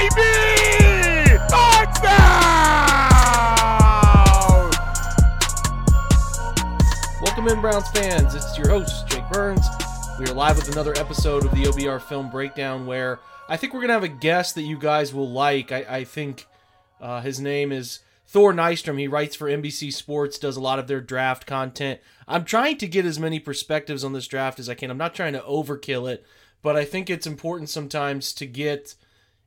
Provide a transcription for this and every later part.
Baby! Touchdown! Welcome in, Browns fans. It's your host, Jake Burns. We are live with another episode of the OBR Film Breakdown where I think we're going to have a guest that you guys will like. I, I think uh, his name is Thor Nystrom. He writes for NBC Sports, does a lot of their draft content. I'm trying to get as many perspectives on this draft as I can. I'm not trying to overkill it, but I think it's important sometimes to get,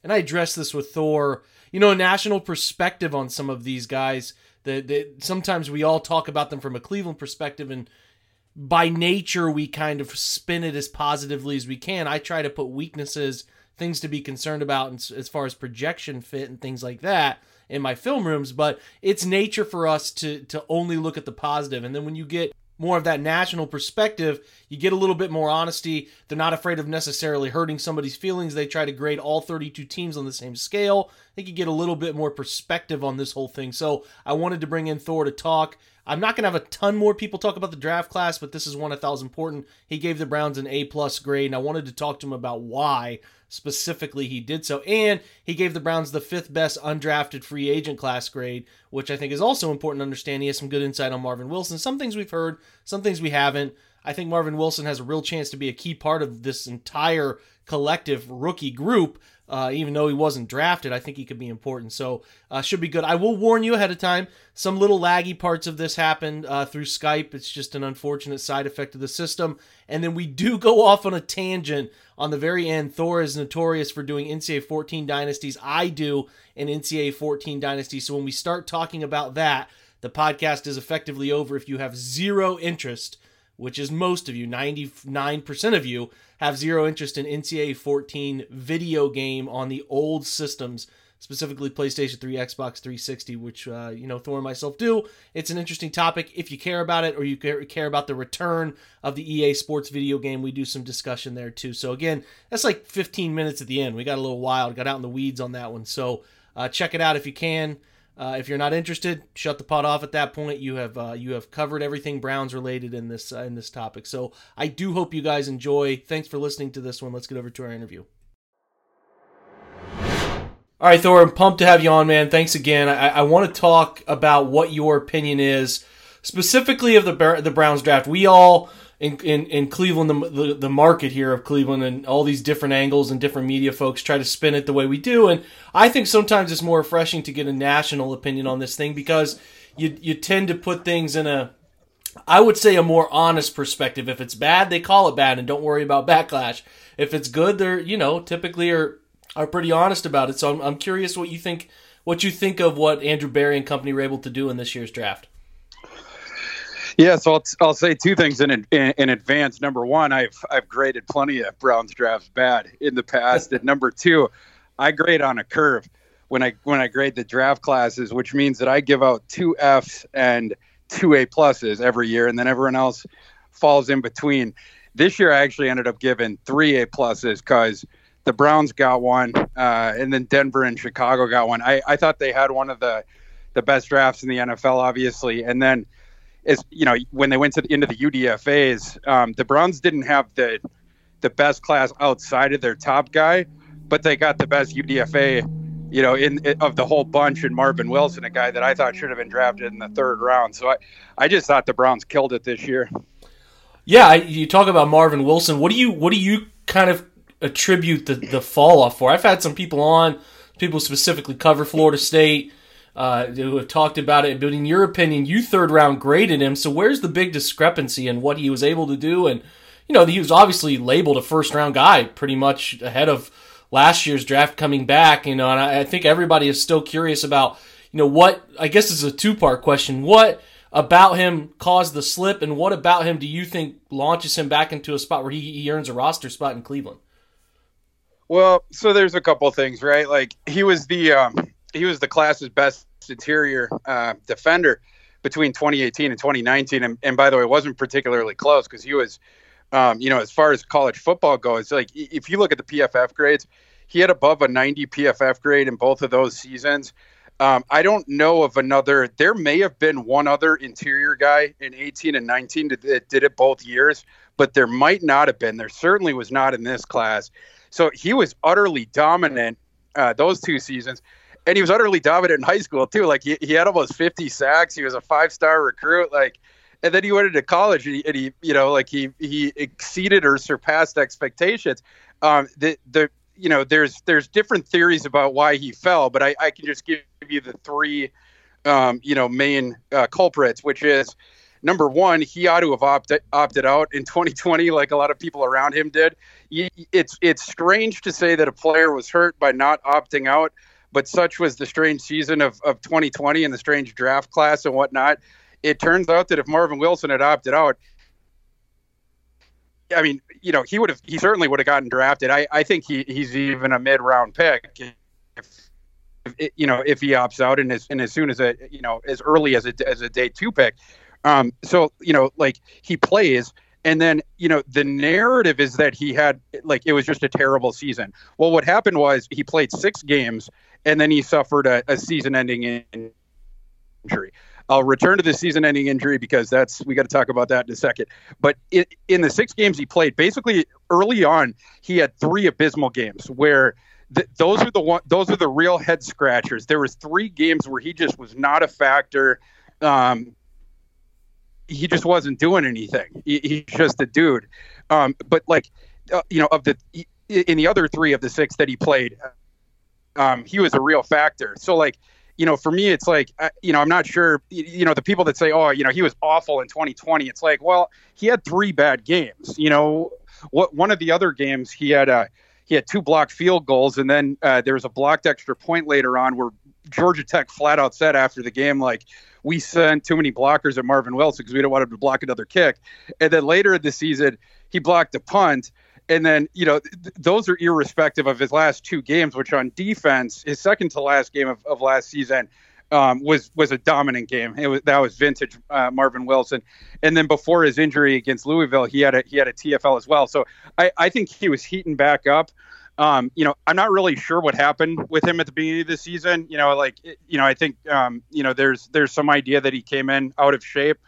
and I address this with Thor, you know, a national perspective on some of these guys. That, that sometimes we all talk about them from a Cleveland perspective, and by nature we kind of spin it as positively as we can. I try to put weaknesses, things to be concerned about, and as far as projection fit and things like that in my film rooms. But it's nature for us to to only look at the positive, and then when you get more of that national perspective, you get a little bit more honesty. They're not afraid of necessarily hurting somebody's feelings. They try to grade all 32 teams on the same scale. I think you get a little bit more perspective on this whole thing. So I wanted to bring in Thor to talk. I'm not going to have a ton more people talk about the draft class, but this is one I thought was important. He gave the Browns an A plus grade, and I wanted to talk to him about why specifically he did so. And he gave the Browns the fifth best undrafted free agent class grade, which I think is also important to understand. He has some good insight on Marvin Wilson. Some things we've heard, some things we haven't. I think Marvin Wilson has a real chance to be a key part of this entire collective rookie group. Uh, even though he wasn't drafted, I think he could be important. So uh, should be good. I will warn you ahead of time. Some little laggy parts of this happened uh, through Skype. It's just an unfortunate side effect of the system. And then we do go off on a tangent on the very end. Thor is notorious for doing NCAA 14 dynasties. I do an NCAA 14 dynasty. So when we start talking about that, the podcast is effectively over if you have zero interest which is most of you, 99% of you, have zero interest in NCAA 14 video game on the old systems, specifically PlayStation 3, Xbox 360, which, uh, you know, Thor and myself do. It's an interesting topic. If you care about it or you care about the return of the EA Sports video game, we do some discussion there too. So, again, that's like 15 minutes at the end. We got a little wild, got out in the weeds on that one. So, uh, check it out if you can. Uh, if you're not interested, shut the pot off at that point. You have uh, you have covered everything Browns related in this uh, in this topic. So I do hope you guys enjoy. Thanks for listening to this one. Let's get over to our interview. All right, Thor, I'm pumped to have you on, man. Thanks again. I, I want to talk about what your opinion is specifically of the the Browns draft. We all in, in, in Cleveland, the, the, the market here of Cleveland, and all these different angles and different media folks try to spin it the way we do. And I think sometimes it's more refreshing to get a national opinion on this thing because you you tend to put things in a I would say a more honest perspective. If it's bad, they call it bad and don't worry about backlash. If it's good, they're you know typically are are pretty honest about it. So I'm, I'm curious what you think what you think of what Andrew Berry and company were able to do in this year's draft. Yeah, so I'll, I'll say two things in, in, in advance. Number one, I've I've graded plenty of Browns drafts bad in the past, and number two, I grade on a curve when I when I grade the draft classes, which means that I give out two Fs and two A pluses every year, and then everyone else falls in between. This year, I actually ended up giving three A pluses because the Browns got one, uh, and then Denver and Chicago got one. I, I thought they had one of the the best drafts in the NFL, obviously, and then is you know when they went to the, into the UDFA's, um, the Browns didn't have the the best class outside of their top guy, but they got the best UDFA, you know, in, in of the whole bunch. in Marvin Wilson, a guy that I thought should have been drafted in the third round. So I, I just thought the Browns killed it this year. Yeah, you talk about Marvin Wilson. What do you what do you kind of attribute the the fall off for? I've had some people on, people specifically cover Florida State. Uh, who have talked about it, but in your opinion, you third round graded him. So where's the big discrepancy in what he was able to do? And you know, he was obviously labeled a first round guy, pretty much ahead of last year's draft coming back. You know, and I, I think everybody is still curious about you know what. I guess it's a two part question. What about him caused the slip, and what about him do you think launches him back into a spot where he, he earns a roster spot in Cleveland? Well, so there's a couple things, right? Like he was the um, he was the class's best interior uh, defender between 2018 and 2019. And, and by the way, it wasn't particularly close because he was, um, you know, as far as college football goes, like if you look at the PFF grades, he had above a 90 PFF grade in both of those seasons. Um, I don't know of another. There may have been one other interior guy in 18 and 19 that did it both years, but there might not have been. There certainly was not in this class. So he was utterly dominant uh, those two seasons and he was utterly dominant in high school too. Like he, he had almost 50 sacks. He was a five star recruit. Like, and then he went into college and he, and he, you know, like he he exceeded or surpassed expectations. Um, the the you know, there's there's different theories about why he fell, but I, I can just give you the three, um, you know, main uh, culprits, which is number one, he ought to have opted opted out in 2020, like a lot of people around him did. It's it's strange to say that a player was hurt by not opting out but such was the strange season of, of 2020 and the strange draft class and whatnot. It turns out that if Marvin Wilson had opted out, I mean, you know, he would have, he certainly would have gotten drafted. I, I think he, he's even a mid round pick. If, if, you know, if he opts out and as, and as soon as a, you know, as early as a, as a day two pick. Um, so, you know, like he plays and then, you know, the narrative is that he had, like, it was just a terrible season. Well, what happened was he played six games and then he suffered a, a season-ending injury. I'll return to the season-ending injury because that's we got to talk about that in a second. But it, in the six games he played, basically early on, he had three abysmal games where th- those are the one, those are the real head scratchers. There was three games where he just was not a factor. Um, he just wasn't doing anything. He, he's just a dude. Um, but like, uh, you know, of the in the other three of the six that he played, um, he was a real factor. So like, you know, for me, it's like, uh, you know, I'm not sure, you know, the people that say, oh, you know, he was awful in 2020. It's like, well, he had three bad games. You know, what one of the other games he had a uh, he had two blocked field goals, and then uh, there was a blocked extra point later on where Georgia Tech flat out said after the game, like, we sent too many blockers at Marvin Wilson because we don't want him to block another kick. And then later in the season, he blocked a punt and then, you know, th- those are irrespective of his last two games, which on defense, his second to last game of, of last season um, was was a dominant game. It was that was vintage uh, Marvin Wilson. And then before his injury against Louisville, he had a he had a TFL as well. So I, I think he was heating back up. Um, you know, I'm not really sure what happened with him at the beginning of the season. You know, like you know, I think um, you know, there's there's some idea that he came in out of shape.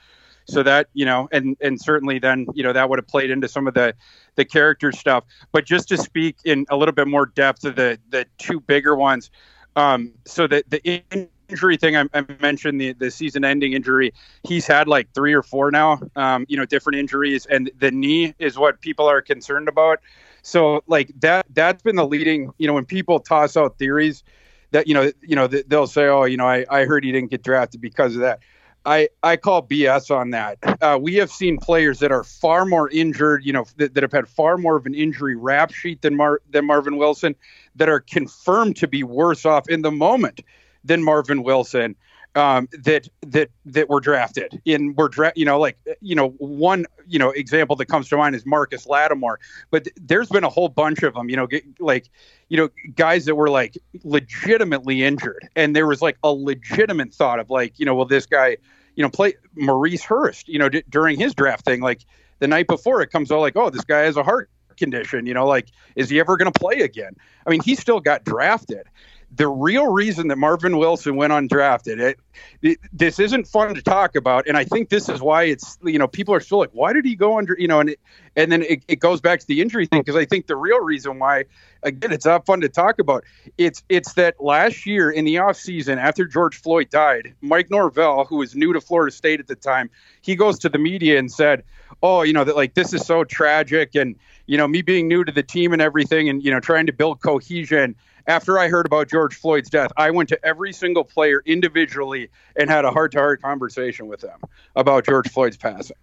So that you know and and certainly then you know that would have played into some of the the character stuff. But just to speak in a little bit more depth of the the two bigger ones um so that the injury thing I, I, mentioned the the season ending injury. He's had like three or four now um you know different injuries and the knee is what people are concerned about so like that that's been the leading you know when people toss out theories that you know you know they'll say oh you know I, I heard he didn't get drafted because of that I, I call BS on that. Uh, we have seen players that are far more injured, you know, that, that have had far more of an injury rap sheet than Mar- than Marvin Wilson, that are confirmed to be worse off in the moment than Marvin Wilson. Um, that that that were drafted in were dra- you know like you know one you know example that comes to mind is Marcus Lattimore, but th- there's been a whole bunch of them. You know, g- like you know guys that were like legitimately injured, and there was like a legitimate thought of like you know well this guy you know, play Maurice Hurst, you know, d- during his draft thing, like the night before it comes out like, oh, this guy has a heart condition, you know, like, is he ever going to play again? I mean, he still got drafted the real reason that Marvin Wilson went undrafted, it, it, this isn't fun to talk about, and I think this is why it's you know people are still like, why did he go under you know, and it, and then it, it goes back to the injury thing because I think the real reason why again it's not fun to talk about it's it's that last year in the off season after George Floyd died, Mike Norvell, who was new to Florida State at the time, he goes to the media and said, oh, you know, that like this is so tragic, and you know, me being new to the team and everything, and you know, trying to build cohesion. After I heard about George Floyd's death, I went to every single player individually and had a heart-to-heart conversation with them about George Floyd's passing.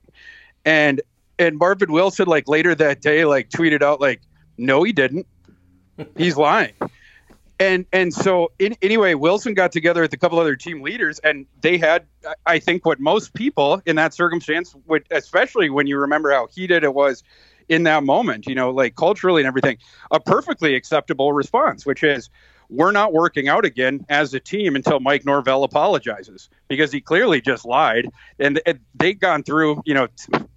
And and Marvin Wilson, like later that day, like tweeted out like, "No, he didn't. He's lying." and and so in, anyway, Wilson got together with a couple other team leaders, and they had, I think, what most people in that circumstance would, especially when you remember how heated it was in that moment, you know, like culturally and everything, a perfectly acceptable response, which is, we're not working out again as a team until Mike Norvell apologizes because he clearly just lied, and, they'd gone through, you know.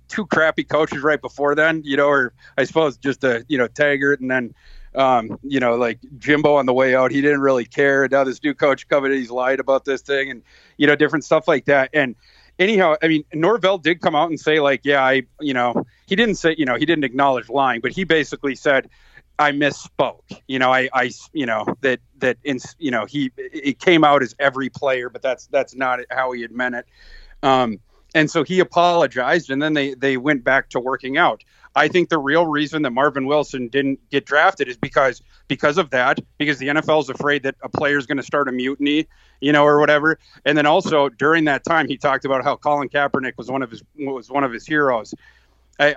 two crappy coaches right before then, you know, or I suppose just a you know Taggart and then um, you know, like Jimbo on the way out, he didn't really care. Now this new coach coming in, he's lied about this thing, and you know, different stuff like that. And anyhow, I mean, Norvell did come out and say like, yeah, I, you know, he didn't say, you know, he didn't acknowledge lying, but he basically said. I misspoke. You know, I, I, you know, that, that, in, you know, he, it came out as every player, but that's, that's not how he had meant it. Um, and so he apologized and then they, they went back to working out. I think the real reason that Marvin Wilson didn't get drafted is because because of that, because the NFL is afraid that a player is going to start a mutiny, you know, or whatever. And then also during that time, he talked about how Colin Kaepernick was one of his was one of his heroes. I,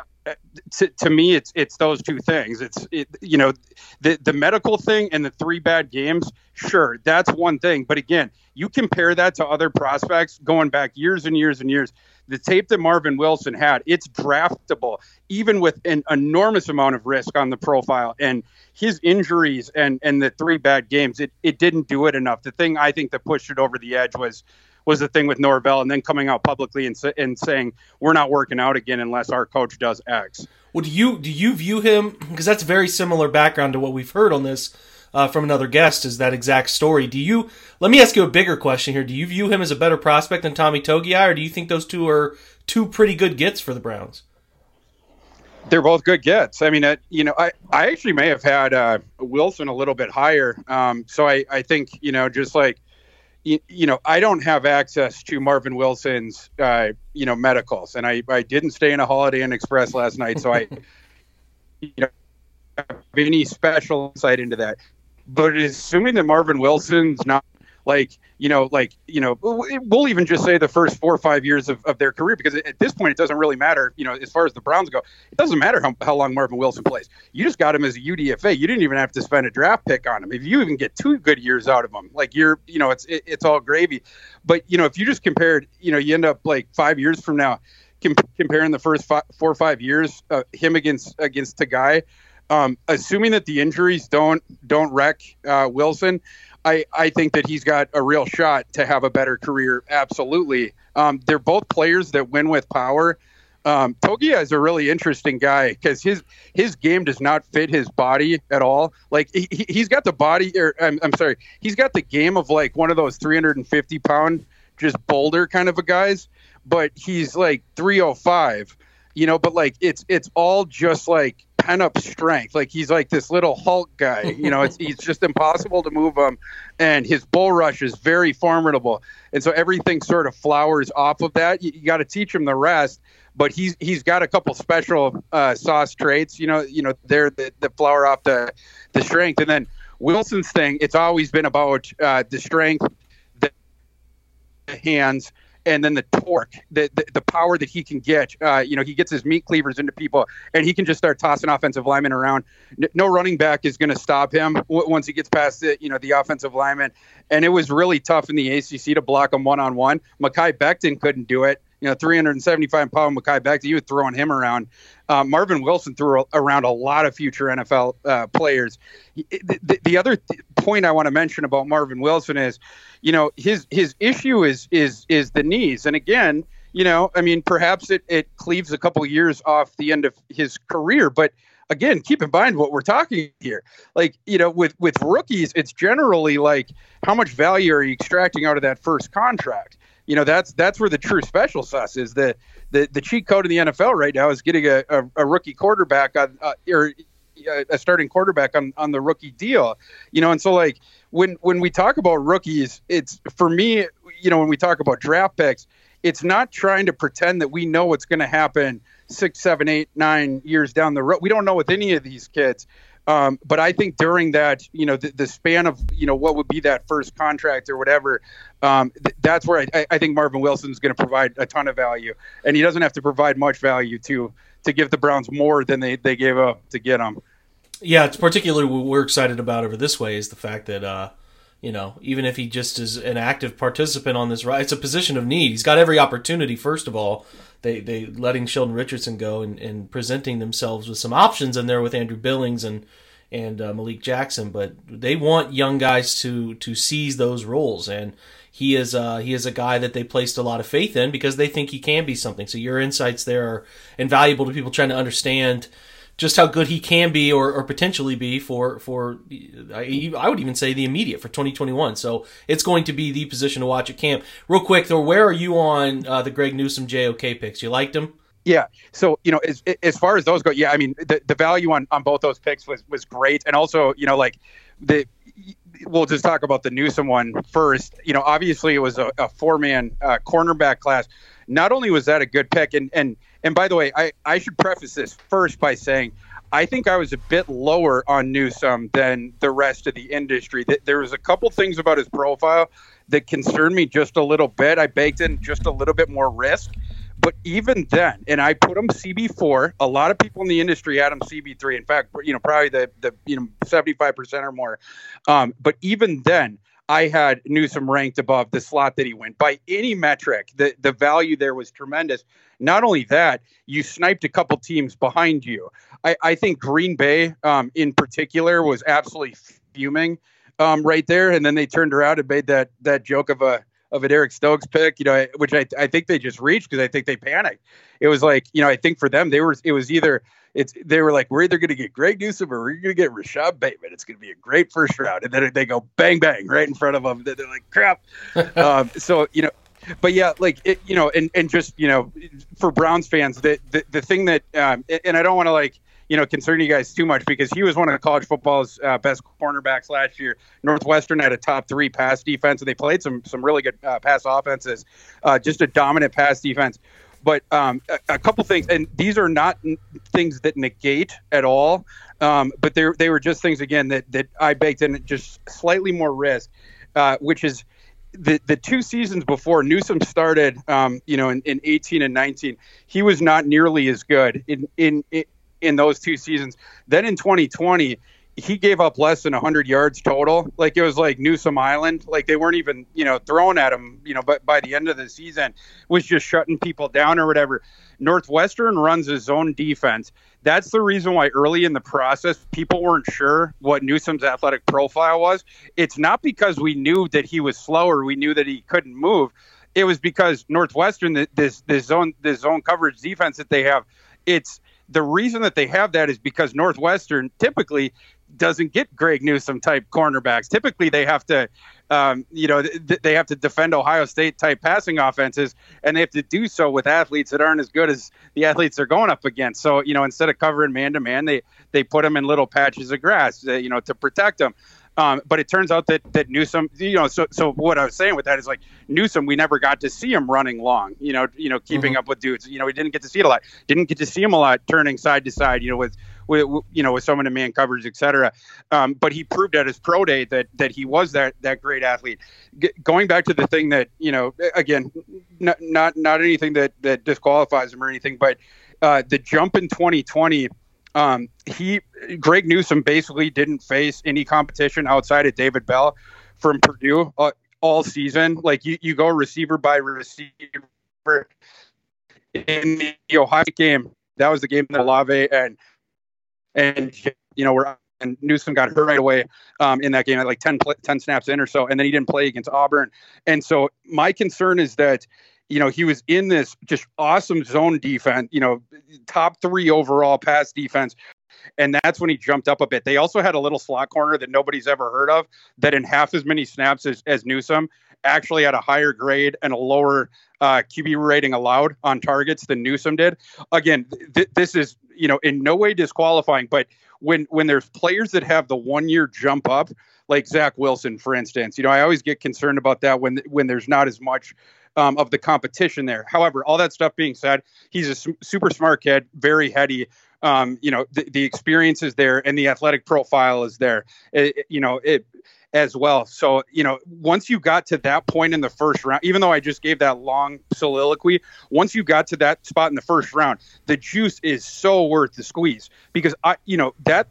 to, to me, it's it's those two things. It's it, you know, the the medical thing and the three bad games. Sure, that's one thing. But again, you compare that to other prospects going back years and years and years the tape that Marvin Wilson had, it's draftable, even with an enormous amount of risk on the profile. And his injuries and and the three bad games, it, it didn't do it enough. The thing I think that pushed it over the edge was was the thing with Norvell, and then coming out publicly and and saying we're not working out again unless our coach does X. Well, do you do you view him because that's very similar background to what we've heard on this uh, from another guest is that exact story. Do you? Let me ask you a bigger question here. Do you view him as a better prospect than Tommy Togiai, or do you think those two are two pretty good gets for the Browns? They're both good gets. I mean, uh, you know, I, I actually may have had uh, Wilson a little bit higher. Um, so I, I think, you know, just like, you, you know, I don't have access to Marvin Wilson's, uh, you know, medicals. And I, I didn't stay in a Holiday Inn Express last night. So I, you know, have any special insight into that but assuming that Marvin Wilson's not like you know like you know we'll even just say the first four or five years of, of their career because at this point it doesn't really matter you know as far as the browns go it doesn't matter how, how long marvin wilson plays. You just got him as a udfa you didn't even have to spend a draft pick on him. If you even get two good years out of him like you're you know it's it, it's all gravy. But you know if you just compared you know you end up like five years from now com- comparing the first five, four or five years uh, him against against guy um, assuming that the injuries don't don't wreck uh, Wilson, I, I think that he's got a real shot to have a better career. Absolutely. Um, they're both players that win with power. Um, Togiai is a really interesting guy because his his game does not fit his body at all. Like he, he's got the body, or I'm, I'm sorry, he's got the game of like one of those 350 pound just boulder kind of a guys, but he's like 305. You know, but like it's it's all just like pent up strength. Like he's like this little Hulk guy. You know, it's he's just impossible to move him, and his bull rush is very formidable. And so everything sort of flowers off of that. You, you got to teach him the rest, but he's he's got a couple special uh, sauce traits. You know, you know, they're the, the flower off the the strength, and then Wilson's thing. It's always been about uh, the strength, the hands and then the torque, the, the, the power that he can get. Uh, you know, he gets his meat cleavers into people, and he can just start tossing offensive linemen around. No running back is going to stop him once he gets past the you know the offensive lineman. And it was really tough in the ACC to block him one on one. Mekhi Becton couldn't do it. You know, 375 pound Mekhi Becton, you were throwing him around. Uh, Marvin Wilson threw around a lot of future NFL uh, players. The, the, the other th- point I want to mention about Marvin Wilson is, you know, his his issue is is is the knees. And again, you know, I mean, perhaps it it cleaves a couple years off the end of his career, but again, keep in mind what we're talking here. Like, you know, with with rookies, it's generally like how much value are you extracting out of that first contract? You know, that's that's where the true special sauce is. The the the cheat code in the NFL right now is getting a, a, a rookie quarterback on uh, or a starting quarterback on on the rookie deal. You know, and so like when when we talk about rookies, it's for me, you know, when we talk about draft picks, it's not trying to pretend that we know what's going to happen six, seven, eight, nine years down the road. We don't know with any of these kids. Um, but I think during that, you know, the, the, span of, you know, what would be that first contract or whatever, um, th- that's where I, I think Marvin Wilson is going to provide a ton of value, and he doesn't have to provide much value to to give the Browns more than they, they gave up to get him. Yeah, it's particularly what we're excited about over this way is the fact that, uh, you know, even if he just is an active participant on this ride, it's a position of need. He's got every opportunity, first of all, they they letting Sheldon Richardson go and, and presenting themselves with some options in there with Andrew Billings and and uh, Malik Jackson, but they want young guys to to seize those roles, and he is uh, he is a guy that they placed a lot of faith in because they think he can be something. So your insights there are invaluable to people trying to understand just how good he can be or, or potentially be for for I, I would even say the immediate for 2021. So it's going to be the position to watch at camp. Real quick though, where are you on uh, the Greg Newsome JOK picks? You liked him? Yeah. So you know, as as far as those go, yeah, I mean, the, the value on on both those picks was was great, and also you know like the we'll just talk about the Newsome one first. You know, obviously it was a, a four man uh, cornerback class. Not only was that a good pick, and and and by the way, I, I should preface this first by saying I think I was a bit lower on Newsome than the rest of the industry. There was a couple things about his profile that concerned me just a little bit. I baked in just a little bit more risk. But even then, and I put him CB4. A lot of people in the industry had him CB3. In fact, you know, probably the the you know 75% or more. Um, but even then, I had Newsome ranked above the slot that he went by any metric. The the value there was tremendous. Not only that, you sniped a couple teams behind you. I, I think Green Bay, um, in particular, was absolutely fuming um, right there, and then they turned around and made that that joke of a of a Derek Stokes pick, you know, which I, I think they just reached because I think they panicked. It was like, you know, I think for them, they were, it was either, it's, they were like, we're either going to get Greg Newsome or we're going to get Rashod Bateman. It's going to be a great first round. And then they go bang, bang right in front of them. They're like, crap. um, so, you know, but yeah, like it, you know, and and just you know, for Browns fans, the the, the thing that, um, and I don't want to like you know concern you guys too much because he was one of college football's uh, best cornerbacks last year. Northwestern had a top three pass defense, and they played some some really good uh, pass offenses. Uh, just a dominant pass defense. But um, a, a, couple things, and these are not n- things that negate at all. Um, but they they were just things again that that I baked in just slightly more risk, uh, which is the the two seasons before Newsome started, um, you know, in, in 18 and 19, he was not nearly as good in in in those two seasons. Then in 2020, he gave up less than 100 yards total. Like it was like Newsome Island. Like they weren't even you know throwing at him. You know, but by the end of the season, was just shutting people down or whatever. Northwestern runs his own defense. That's the reason why early in the process people weren't sure what Newsome's athletic profile was. It's not because we knew that he was slower, we knew that he couldn't move. It was because Northwestern this this zone this zone coverage defense that they have, it's the reason that they have that is because Northwestern typically doesn't get Greg Newsome type cornerbacks. Typically, they have to, um, you know, th- they have to defend Ohio State type passing offenses, and they have to do so with athletes that aren't as good as the athletes they're going up against. So, you know, instead of covering man to man, they they put them in little patches of grass, uh, you know, to protect them. Um, but it turns out that that Newsome, you know, so so what I was saying with that is like Newsome, we never got to see him running long, you know, you know, keeping mm-hmm. up with dudes. You know, we didn't get to see it a lot. Didn't get to see him a lot turning side to side, you know, with with you know with someone many man coverage, etc. Um, but he proved at his pro day that that he was that that great athlete. G- going back to the thing that you know, again, not not not anything that that disqualifies him or anything, but uh, the jump in 2020 um, he Greg Newsome basically didn't face any competition outside of David Bell from Purdue uh, all season. Like you, you go receiver by receiver in the Ohio game. That was the game that Olave and and you know where and Newsome got hurt right away um, in that game at like 10, 10 snaps in or so, and then he didn't play against Auburn. And so my concern is that you know, he was in this just awesome zone defense, you know, top three overall pass defense. And that's when he jumped up a bit. They also had a little slot corner that nobody's ever heard of that in half as many snaps as, as Newsome actually had a higher grade and a lower uh, QB rating allowed on targets than Newsome did. Again, th- this is, you know, in no way disqualifying, but when when there's players that have the one year jump up, like Zach Wilson, for instance, you know, I always get concerned about that when when there's not as much um, of the competition there. However, all that stuff being said, he's a super smart kid, very heady. Um, you know, the, the experience is there and the athletic profile is there. It, you know, it as well. So, you know, once you got to that point in the first round, even though I just gave that long soliloquy, once you got to that spot in the first round, the juice is so worth the squeeze because I, you know, that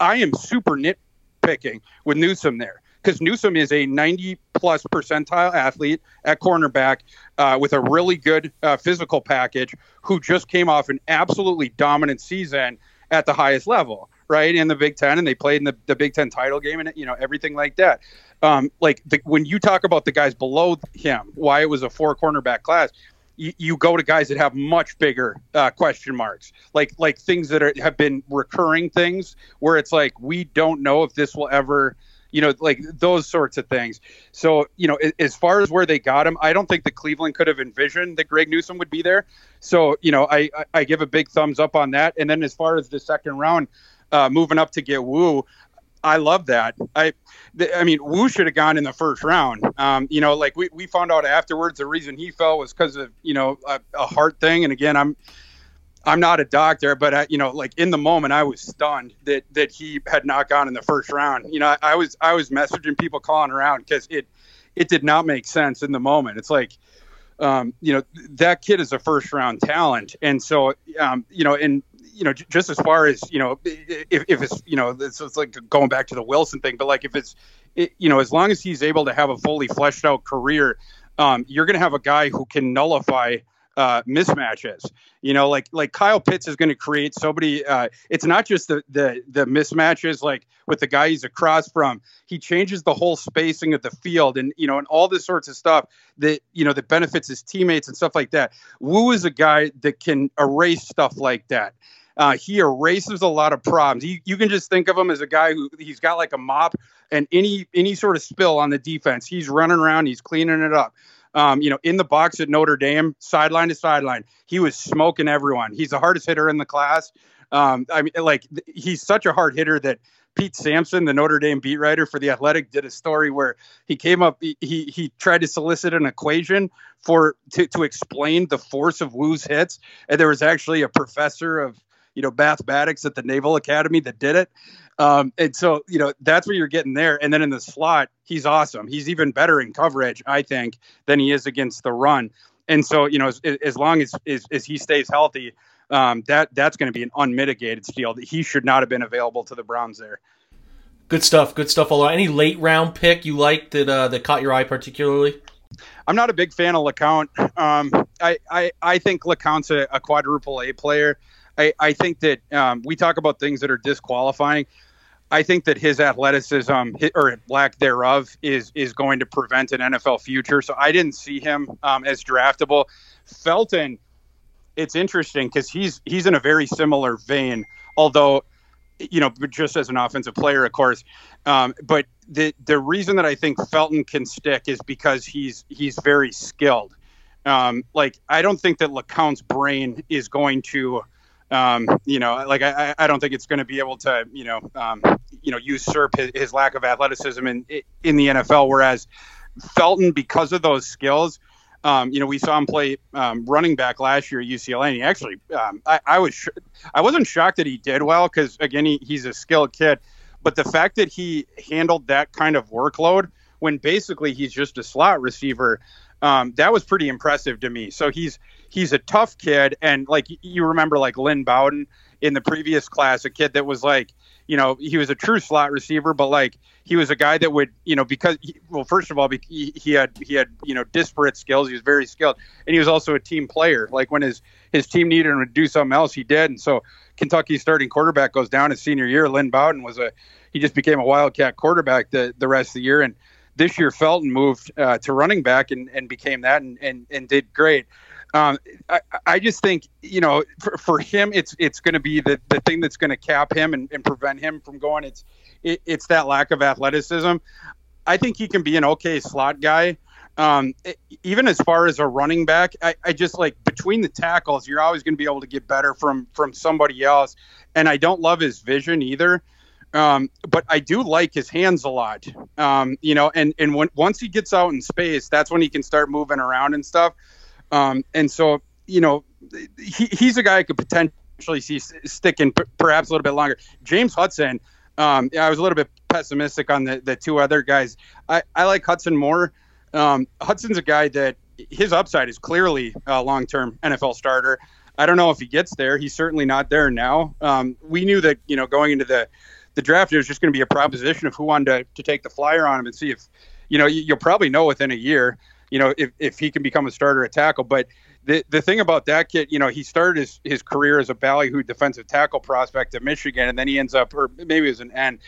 I am super nitpicking with Newsome there because Newsome is a 90 plus percentile athlete at cornerback uh, with a really good uh, physical package who just came off an absolutely dominant season at the highest level right in the Big Ten, and they played in the, the Big Ten title game, and you know everything like that. Um, like the, when you talk about the guys below him, why it was a four cornerback class, you, go to guys that have much bigger uh, question marks, like like things that are, have been recurring things where it's like we don't know if this will ever you know, like those sorts of things. So, you know, as far as where they got him, I don't think that Cleveland could have envisioned that Greg Newsome would be there. So, you know, I, I give a big thumbs up on that. And then as far as the second round, uh, moving up to get Wu. I love that. I, th- I mean, Wu should have gone in the first round. Um, you know, like we, we found out afterwards, the reason he fell was because of you know a, a, heart thing. And again, I'm I'm not a doctor, but I, you know, like in the moment, I was stunned that that he had not gone in the first round. You know, I, I was I was messaging people calling around because it it did not make sense in the moment. It's like. Um, you know that kid is a first round talent, and so um, you know, and you know, just as far as you know, if, if it's you know, it's, it's like going back to the Wilson thing, but like if it's, it, you know, as long as he's able to have a fully fleshed out career, um, you're going to have a guy who can nullify uh, mismatches. You know, like like Kyle Pitts is going to create so many. Uh, it's not just the the the mismatches like with the guy he's across from. He changes the whole spacing of the field, and you know, and all this sorts of stuff that you know that benefits his teammates and stuff like that. Wu is a guy that can erase stuff like that. Uh, he erases a lot of problems. You, you can just think of him as a guy who he's got like a mop, and any any sort of spill on the defense, he's running around, he's cleaning it up. Um, you know, in the box at Notre Dame, sideline to sideline, he was smoking everyone. He's the hardest hitter in the class. Um, I mean, like he's such a hard hitter that Pete Sampson, the Notre Dame beat writer for the Athletic, did a story where he came up. He he tried to solicit an equation for to to explain the force of Wu's hits, and there was actually a professor of you know mathematics at the Naval Academy that did it. Um, and so you know that's what you're getting there. And then in the slot, he's awesome. He's even better in coverage, I think, than he is against the run. And so you know as, as long as, as, as he stays healthy, um, that that's going to be an unmitigated steal. That he should not have been available to the Browns there. Good stuff. Good stuff. Although any late round pick you like that uh, that caught your eye particularly? I'm not a big fan of LeCounte. Um, I, I I think LeCounte's a, a quadruple A player. I, I think that um, we talk about things that are disqualifying. I think that his athleticism or lack thereof is is going to prevent an NFL future. So I didn't see him um, as draftable. Felton, it's interesting because he's he's in a very similar vein, although you know just as an offensive player, of course. Um, but the the reason that I think Felton can stick is because he's he's very skilled. Um, like I don't think that LeCounte's brain is going to um, you know, like I, I don't think it's going to be able to, you know, um, you know, usurp his, his lack of athleticism in in the NFL. Whereas Felton, because of those skills, um, you know, we saw him play um, running back last year at UCLA, and he actually, um, I, I, was, sh- I wasn't shocked that he did well because again, he, he's a skilled kid, but the fact that he handled that kind of workload when basically he's just a slot receiver, um, that was pretty impressive to me. So he's he's a tough kid, and like you remember, like Lynn Bowden in the previous class, a kid that was like, you know, he was a true slot receiver, but like he was a guy that would, you know, because he, well, first of all, he, he had he had you know disparate skills. He was very skilled, and he was also a team player. Like when his his team needed him to do something else, he did. And so Kentucky's starting quarterback goes down his senior year. Lynn Bowden was a he just became a wildcat quarterback the the rest of the year, and this year Felton moved uh, to running back and, and became that and, and, and did great. Um, I, I just think you know for, for him it's it's going to be the, the thing that's going to cap him and, and prevent him from going. It's it, it's that lack of athleticism. I think he can be an okay slot guy. Um, even as far as a running back, I, I just like between the tackles, you're always going to be able to get better from from somebody else. And I don't love his vision either. Um, but I do like his hands a lot. Um, you know, and and when once he gets out in space, that's when he can start moving around and stuff. Um, and so you know, he, he's a guy I could potentially see sticking perhaps a little bit longer. James Hudson. Um, I was a little bit pessimistic on the, the two other guys. I, I like Hudson more. Um, Hudson's a guy that his upside is clearly a long term NFL starter. I don't know if he gets there. He's certainly not there now. Um, we knew that, you know, going into the the draft, was just going to be a proposition of who wanted to, to take the flyer on him and see if, you know, you'll probably know within a year, you know, if, if he can become a starter at tackle. But the the thing about that kid, you know, he started his, his career as a ballyhoo defensive tackle prospect at Michigan, and then he ends up, or maybe it was an N,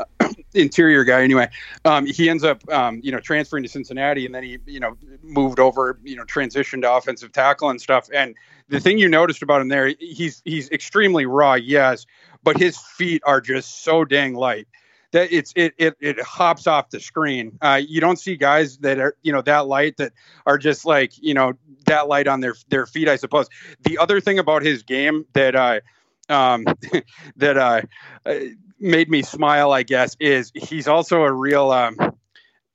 uh, interior guy anyway. Um, he ends up, um, you know, transferring to Cincinnati, and then he, you know, moved over, you know, transitioned to offensive tackle and stuff. And the thing you noticed about him there, he's he's extremely raw, yes, but his feet are just so dang light that it's it it, it hops off the screen. Uh, you don't see guys that are you know that light that are just like you know that light on their their feet. I suppose. The other thing about his game that uh, um, that uh, made me smile, I guess, is he's also a real. Um,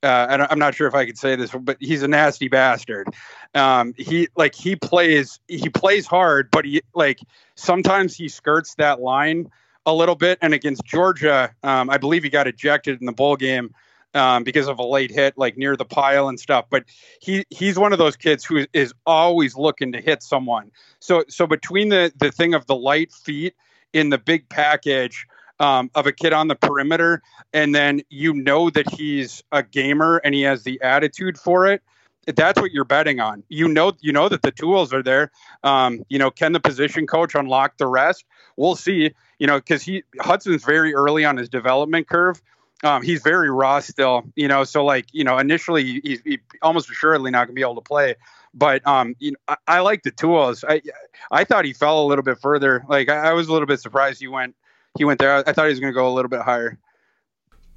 uh, I'm not sure if I could say this, but he's a nasty bastard. Um, he like he plays he plays hard, but he like sometimes he skirts that line a little bit. And against Georgia, um, I believe he got ejected in the bowl game um, because of a late hit, like near the pile and stuff. But he he's one of those kids who is always looking to hit someone. So so between the the thing of the light feet in the big package. Um, of a kid on the perimeter, and then you know that he's a gamer and he has the attitude for it that's what you're betting on. You know, you know that the tools are there. Um, you know, can the position coach unlock the rest? We'll see. You know, because he Hudson's very early on his development curve. Um, he's very raw still. You know, so like you know, initially he's he almost assuredly not going to be able to play. But um, you know, I, I, like the tools. I I thought he fell a little bit further. Like I, I was a little bit surprised he went he went there. I, I thought he was going to go a little bit higher.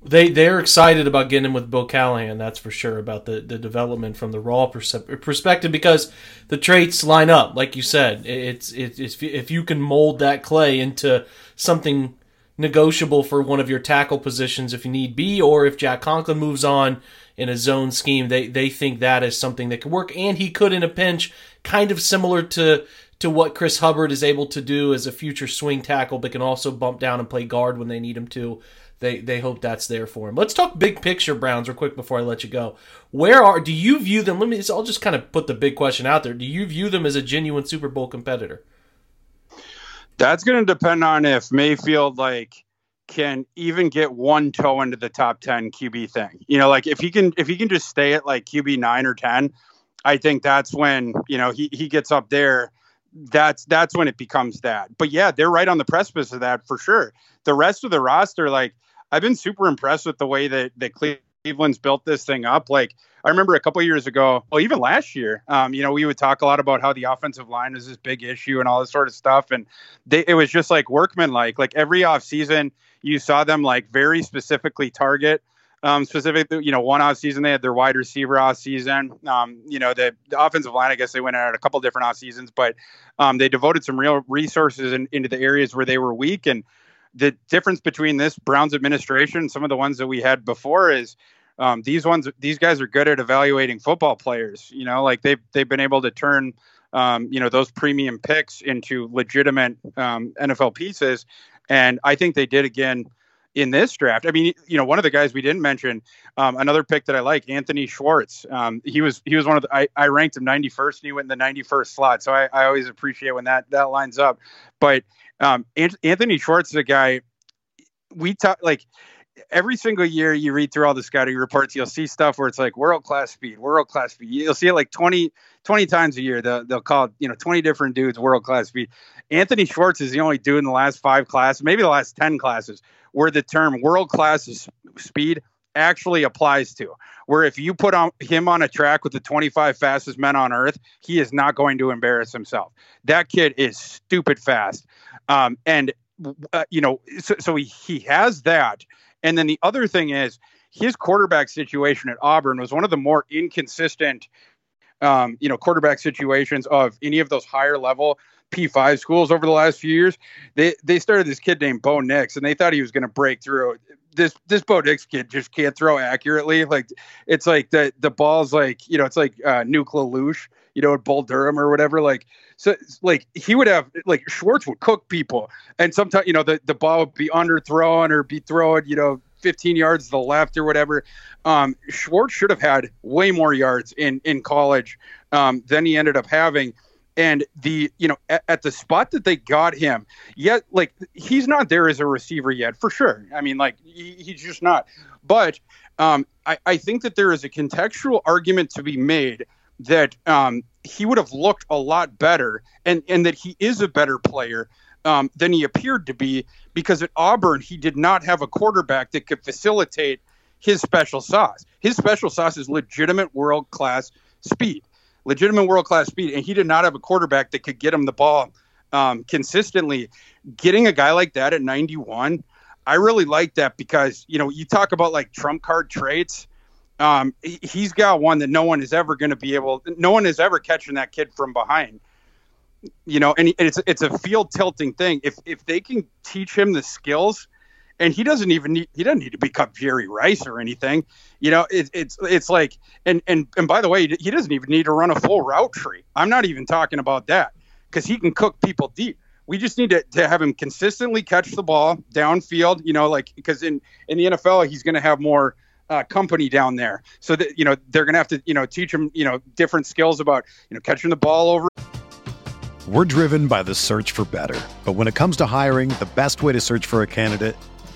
They they're excited about getting him with Bill Callahan. That's for sure about the, the development from the raw perspective because the traits line up, like you said. It's it's, if you can mold that clay into something negotiable for one of your tackle positions if you need be, or if Jack Conklin moves on in a zone scheme, they they think that is something that could work, and he could in a pinch, kind of similar to to what Chris Hubbard is able to do as a future swing tackle, but can also bump down and play guard when they need him to they they hope that's there for him. Let's talk big picture Browns real quick before I let you go. Where are do you view them? Let me. I'll just kind of put the big question out there. Do you view them as a genuine Super Bowl competitor? That's going to depend on if Mayfield like can even get one toe into the top 10 QB thing. You know, like if he can if he can just stay at like QB 9 or 10, I think that's when, you know, he he gets up there that's that's when it becomes that. But yeah, they're right on the precipice of that for sure. The rest of the roster like I've been super impressed with the way that that Cleveland's built this thing up. Like I remember a couple years ago, well, even last year, um, you know, we would talk a lot about how the offensive line is this big issue and all this sort of stuff, and they, it was just like workman like. Every off season, you saw them like very specifically target. Um, specifically, you know, one off season they had their wide receiver off season. Um, you know, the, the, offensive line, I guess they went out a couple different off seasons, but um, they devoted some real resources in, into the areas where they were weak. And the difference between this Browns administration and some of the ones that we had before is um, these ones these guys are good at evaluating football players. You know, like they've they've been able to turn um, you know those premium picks into legitimate um, NFL pieces, and I think they did again in this draft. I mean, you know, one of the guys we didn't mention, um, another pick that I like, Anthony Schwartz. Um, he was he was one of the I, I ranked him 91st, and he went in the 91st slot. So I, I always appreciate when that that lines up. But um, Anthony Schwartz is a guy we talk like every single year you read through all the scouting reports, you'll see stuff where it's like world class speed, world class speed. You'll see it like 20, 20 times a year. They'll, they'll call, you know, 20 different dudes world class speed. Anthony Schwartz is the only dude in the last five classes, maybe the last 10 classes, where the term world class speed actually applies to. Where if you put on him on a track with the 25 fastest men on earth, he is not going to embarrass himself. That kid is stupid fast. Um, and uh, you know, so, so he, he has that. And then the other thing is his quarterback situation at Auburn was one of the more inconsistent, um, you know, quarterback situations of any of those higher level P5 schools over the last few years. They they started this kid named Bo Nix, and they thought he was going to break through. This this Bo Nix kid just can't throw accurately. Like it's like the the ball's like you know it's like uh, Nuke LaLoosh, you know, at Bull Durham or whatever. Like so, like he would have like Schwartz would cook people, and sometimes you know the the ball would be underthrown or be thrown you know 15 yards to the left or whatever. Um, Schwartz should have had way more yards in in college um, than he ended up having. And the you know at, at, the spot that they got him, yet like he's not there as a receiver yet for sure. I mean like he, he's just not. But um, I, I think that there is a contextual argument to be made that um, he would have looked a lot better and and that he is a better player um, than he appeared to be because at Auburn he did not have a quarterback that could facilitate his special sauce. His special sauce is legitimate world class speed, legitimate world class speed, and he did not have a quarterback that could get him the ball um, consistently. Getting a guy like that at 91, I really like that because you know you talk about like trump card traits. Um, he's got one that no one is ever going to be able. No one is ever catching that kid from behind you know, and it's it's a field tilting thing. If if they can teach him the skills, and he doesn't even need he doesn't need to become Jerry Rice or anything. You know, it, it's it's like and and and by the way, he doesn't even need to run a full route tree. I'm not even talking about that because he can cook people deep. We just need to, to have him consistently catch the ball downfield. You know, like because in in the NFL he's going to have more. Uh, company down there, so that you know they're gonna have to you know teach him you know different skills about you know catching the ball over we're driven by the search for better. But when it comes to hiring, the best way to search for a candidate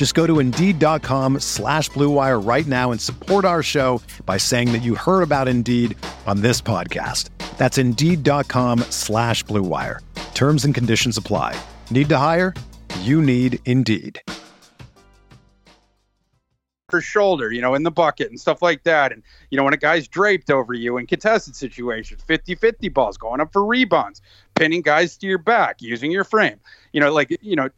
Just go to Indeed.com slash BlueWire right now and support our show by saying that you heard about Indeed on this podcast. That's Indeed.com slash BlueWire. Terms and conditions apply. Need to hire? You need Indeed. Her shoulder, you know, in the bucket and stuff like that. And, you know, when a guy's draped over you in contested situations, 50 50 balls, going up for rebounds, pinning guys to your back, using your frame, you know, like, you know,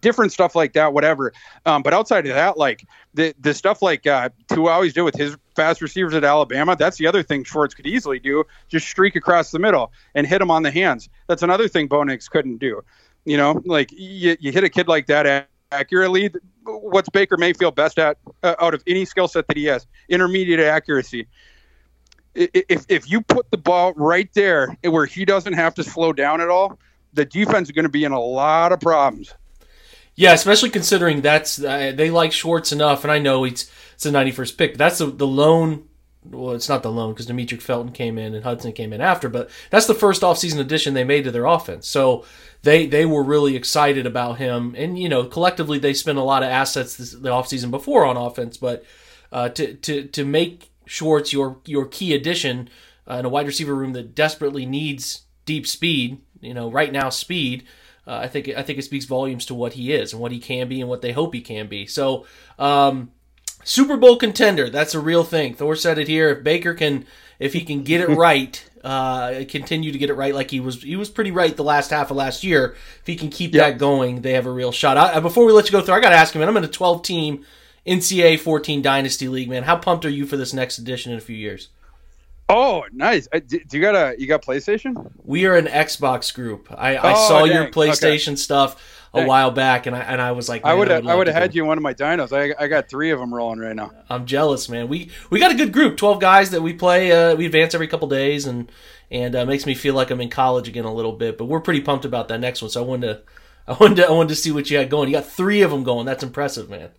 different stuff like that, whatever. Um, but outside of that, like the the stuff like uh, always do with his fast receivers at Alabama, that's the other thing Schwartz could easily do. Just streak across the middle and hit him on the hands. That's another thing Bo Nix couldn't do. You know, like you, you hit a kid like that accurately. What's Baker Mayfield best at uh, out of any skill set that he has? Intermediate accuracy. If if you put the ball right there where he doesn't have to slow down at all, the defense is going to be in a lot of problems. Yeah, especially considering that's uh, they like Schwartz enough, and I know it's it's a 91st pick, but that's the, the lone. Well, it's not the lone because Demetric Felton came in and Hudson came in after, but that's the first offseason addition they made to their offense. So they they were really excited about him, and you know collectively they spent a lot of assets this, the offseason before on offense, but uh, to to to make Schwartz your your key addition uh, in a wide receiver room that desperately needs deep speed you know, right now speed. Uh, I think I think it speaks volumes to what he is and what he can be and what they hope he can be. So, um, Super Bowl contender, that's a real thing. Thor said it here. If Baker can, if he can get it right, uh, continue to get it right, like he was, he was pretty right the last half of last year. If he can keep yep. that going, they have a real shot. I, before we let you go through, I got to ask him. Man, I'm in a 12 team NCAA 14 Dynasty League. Man, how pumped are you for this next edition in a few years? Oh, nice. Uh, do, do, you got a you got PlayStation? We are an Xbox group. I, I oh, saw dang. your PlayStation okay. stuff a dang. while back, and I and I was like, I would have I would have had you one of my dinos. I, I got three of them rolling right now. I'm jealous, man. We we got a good group, twelve guys that we play. Uh, we advance every couple days, and and uh, makes me feel like I'm in college again a little bit. But we're pretty pumped about that next one. So I wanted to I wanted to, I wanted to see what you had going. You got three of them going. That's impressive, man.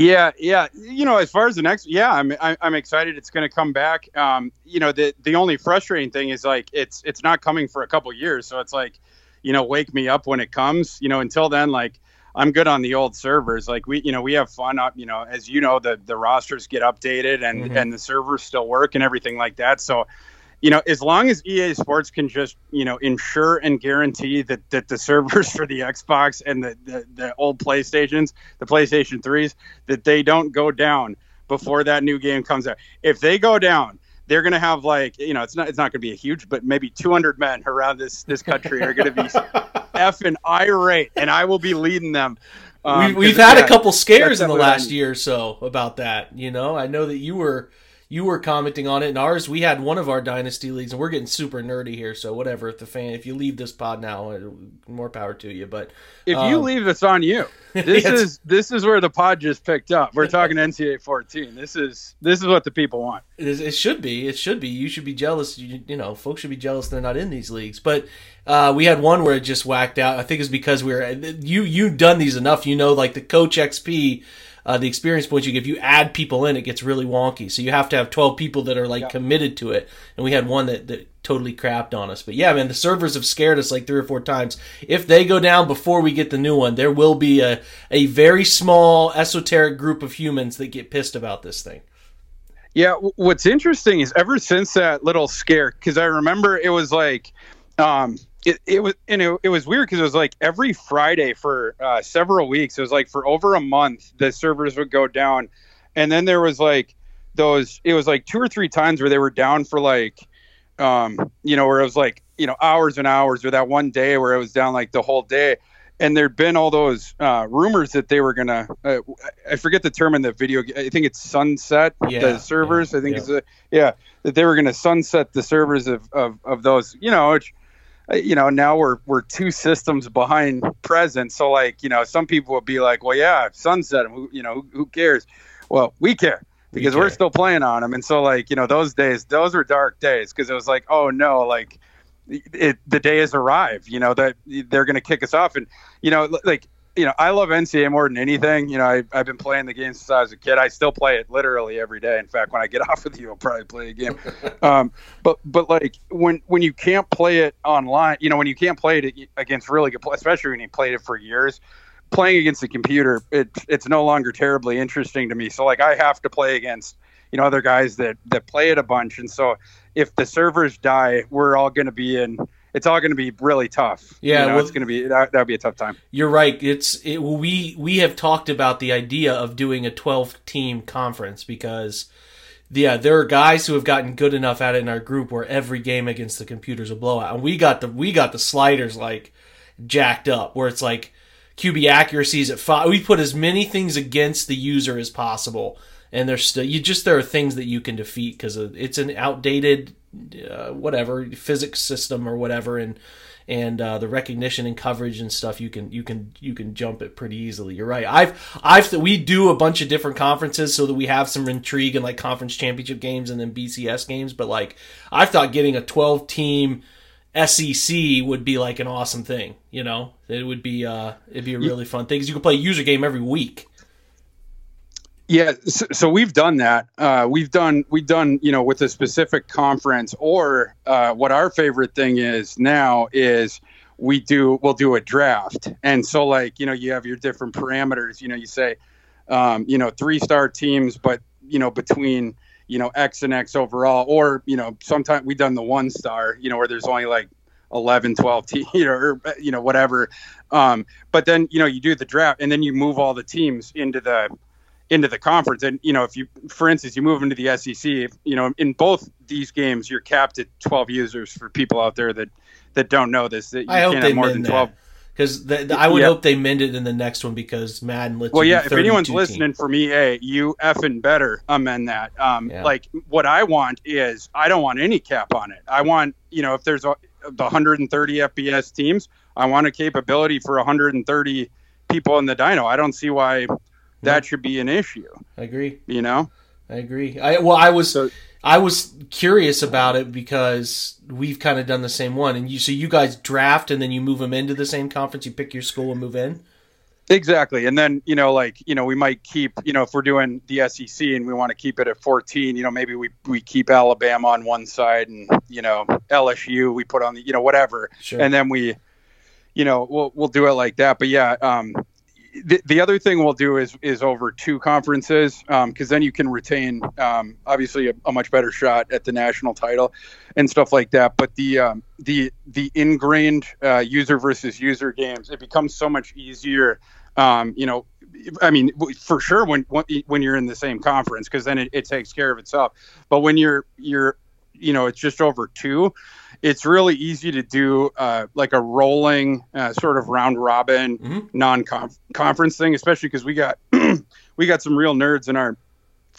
Yeah, yeah. You know, as far as the next, yeah, I'm I'm excited. It's going to come back. Um, you know, the the only frustrating thing is like it's it's not coming for a couple years, so it's like, you know, wake me up when it comes. You know, until then, like I'm good on the old servers. Like we, you know, we have fun up. You know, as you know, the the rosters get updated and Mhm. and the servers still work and everything like that. So, you know, as long as EA Sports can just you know ensure and guarantee that that the servers for the Xbox and the the, the old PlayStations, the PlayStation threes, that they don't go down before that new game comes out. If they go down. They're gonna have like you know it's not it's not gonna be a huge but maybe 200 men around this this country are gonna be effing irate and I will be leading them. Um, we, we've 'cause, had yeah, a couple scares in the what I last year or so about that. You know, I know that you were you were commenting on it. And ours, we had one of our dynasty leagues, and we're getting super nerdy here. So whatever. If the fan, if you leave this pod now, uh, more power to you. But If you um, leave, it's on you. This Yes. is this is where the pod just picked up. We're talking NCAA 14. This is this is what the people want. It, is, it should be. It should be. You should be jealous. You, you know, folks should be jealous they're not in these leagues. But uh, we had one where it just whacked out. I think it's because we were you. You've done these enough. You know, like the Coach XP, uh, the experience points you give. You add people in, it gets really wonky. So you have to have twelve people that are like committed to it. And we had one that, that totally crapped on us. But yeah, man, the servers have scared us like three or four times. If they go down before we get the new one, there will be a a very small esoteric group of humans that get pissed about this thing. Yeah, what's interesting is ever since that little scare, because I remember it was like, um, it, it was and it, it was weird because it was like every Friday for uh, several weeks. It was like for over a month the servers would go down, and then there was like those. It was like two or three times where they were down for like, um, you know, where it was like you know hours and hours, or that one day where it was down like the whole day. And there'd been all those uh, rumors that they were gonna. Uh, I forget the term in the video. I think it's sunset Yeah, the servers. yeah, I think yeah. it's a yeah that they were going to sunset the servers of, of, of those you know which Uh, you know now we're we're two systems behind present. So like you know some people would be like well yeah sunset them who you know who, who cares? Well we care because we are still playing on them and so like you know those days those were dark days because it was like oh no like it, the day has arrived you know that they're going to kick us off. And you know like you know, I love NCAA more than anything. You know, I, I've been playing the game since I was a kid. I still play it literally every day. In fact, when I get off with you, I'll probably play a game. um, but but like when when you can't play it online, you know, when you can't play it against really good, especially when you played it for years, playing against the computer, it it's no longer terribly interesting to me. So like I have to play against you know other guys that that play it a bunch, and so if the servers die, we're all going to be in. It's all going to be really tough. Yeah, you know, well- it's going to be that that'd be a tough time. You're right. It's it, we we have talked about the idea of doing a 12 team conference because yeah, there are guys who have gotten good enough at it in our group where every game against the computer's a blowout. And we got the we got the sliders like jacked up where it's like QB accuracies at five. We put as many things against the user as possible, and there's still you just there are things that you can defeat because it's an outdated uh, whatever physics system or whatever, and and uh, the recognition and coverage and stuff you can you can you can jump it pretty easily. You're right. I've I've we do a bunch of different conferences so that we have some intrigue in like conference championship games and then BCS games. But like I thought getting a 12 team SEC would be like an awesome thing. You know, it would be uh it'd be a really fun thing because you could play a user game every week. Yeah, so, so we've done that. Uh, we've done we've done you know with a specific conference, or uh, what our favorite thing is now is we do we'll do a draft, and so like you know you have your different parameters. You know you say um, you know three star teams, but you know between you know X and X overall, or you know sometimes we've done the one star, you know where there's only like 11 12 teams you know, or you know whatever um, but then you know you do the draft and then you move all the teams into the into the conference. And you know, if you, for instance, you move into the SEC, you know, in both these games, you're capped at 12 users. For people out there that that don't know this, that you I hope can't they have more mend than 12. that because I would Yeah. hope they mend it in the next one because Madden lets Well, yeah. If anyone's 32 listening for me, hey, you effing better amend that. Um, Yeah. like what I want is I don't want any cap on it. I want you know if there's a, the 130 FBS teams, I want a capability for 130 people in the dyno. I don't see why that should be an issue. I agree. You know. I agree. I well, I was So- I was curious about it because we've kind of done the same one, and you so you guys draft and then you move them into the same conference. You pick your school and move in. Exactly. And then, you know, like, you know, we might keep, you know, if we're doing the SEC and we want to keep it at 14, you know, maybe we, we keep Alabama on one side and, you know, LSU we put on the, you know, whatever. Sure. And then we, you know, we'll, we'll do it like that. But yeah, um, the, the other thing we'll do is is over two conferences because um, then you can retain um, obviously a, a, much better shot at the national title and stuff like that. But the um, the the ingrained uh, user versus user games it becomes so much easier um, you know, I mean, for sure when when you're in the same conference because then it, it, takes care of itself. But when you're you're you know it's just over two, it's really easy to do uh, like a rolling uh, sort of round robin mm-hmm. non conference thing, especially because we got we got some real nerds in our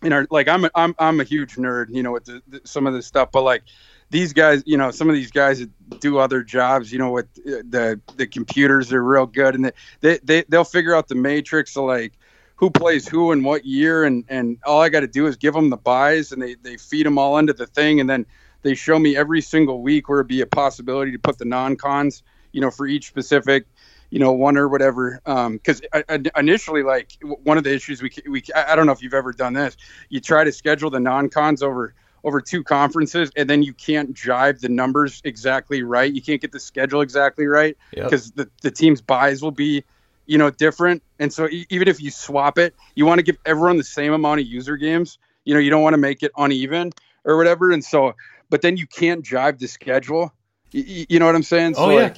in our like I'm a, I'm I'm a huge nerd, you know, with the, the, some of this stuff, but like these guys, you know, some of these guys that do other jobs, you know, with uh, the the computers are real good, and they they they'll figure out the matrix of like who plays who and what year, and and all I got to do is give them the buys, and they they feed them all into the thing, and then they show me every single week where it'd be a possibility to put the non cons, you know, for each specific you know one or whatever because um, initially like one of the issues we we I don't know if you've ever done this you try to schedule the non-cons over over two conferences and then you can't jive the numbers exactly right. You can't get the schedule exactly right because yep. the, the team's buys will be, you know, different. And so even if you swap it, you want to give everyone the same amount of user games. You know, you don't want to make it uneven or whatever. And so, but then you can't jive the schedule. Y- you know what I'm saying? So oh, yeah. like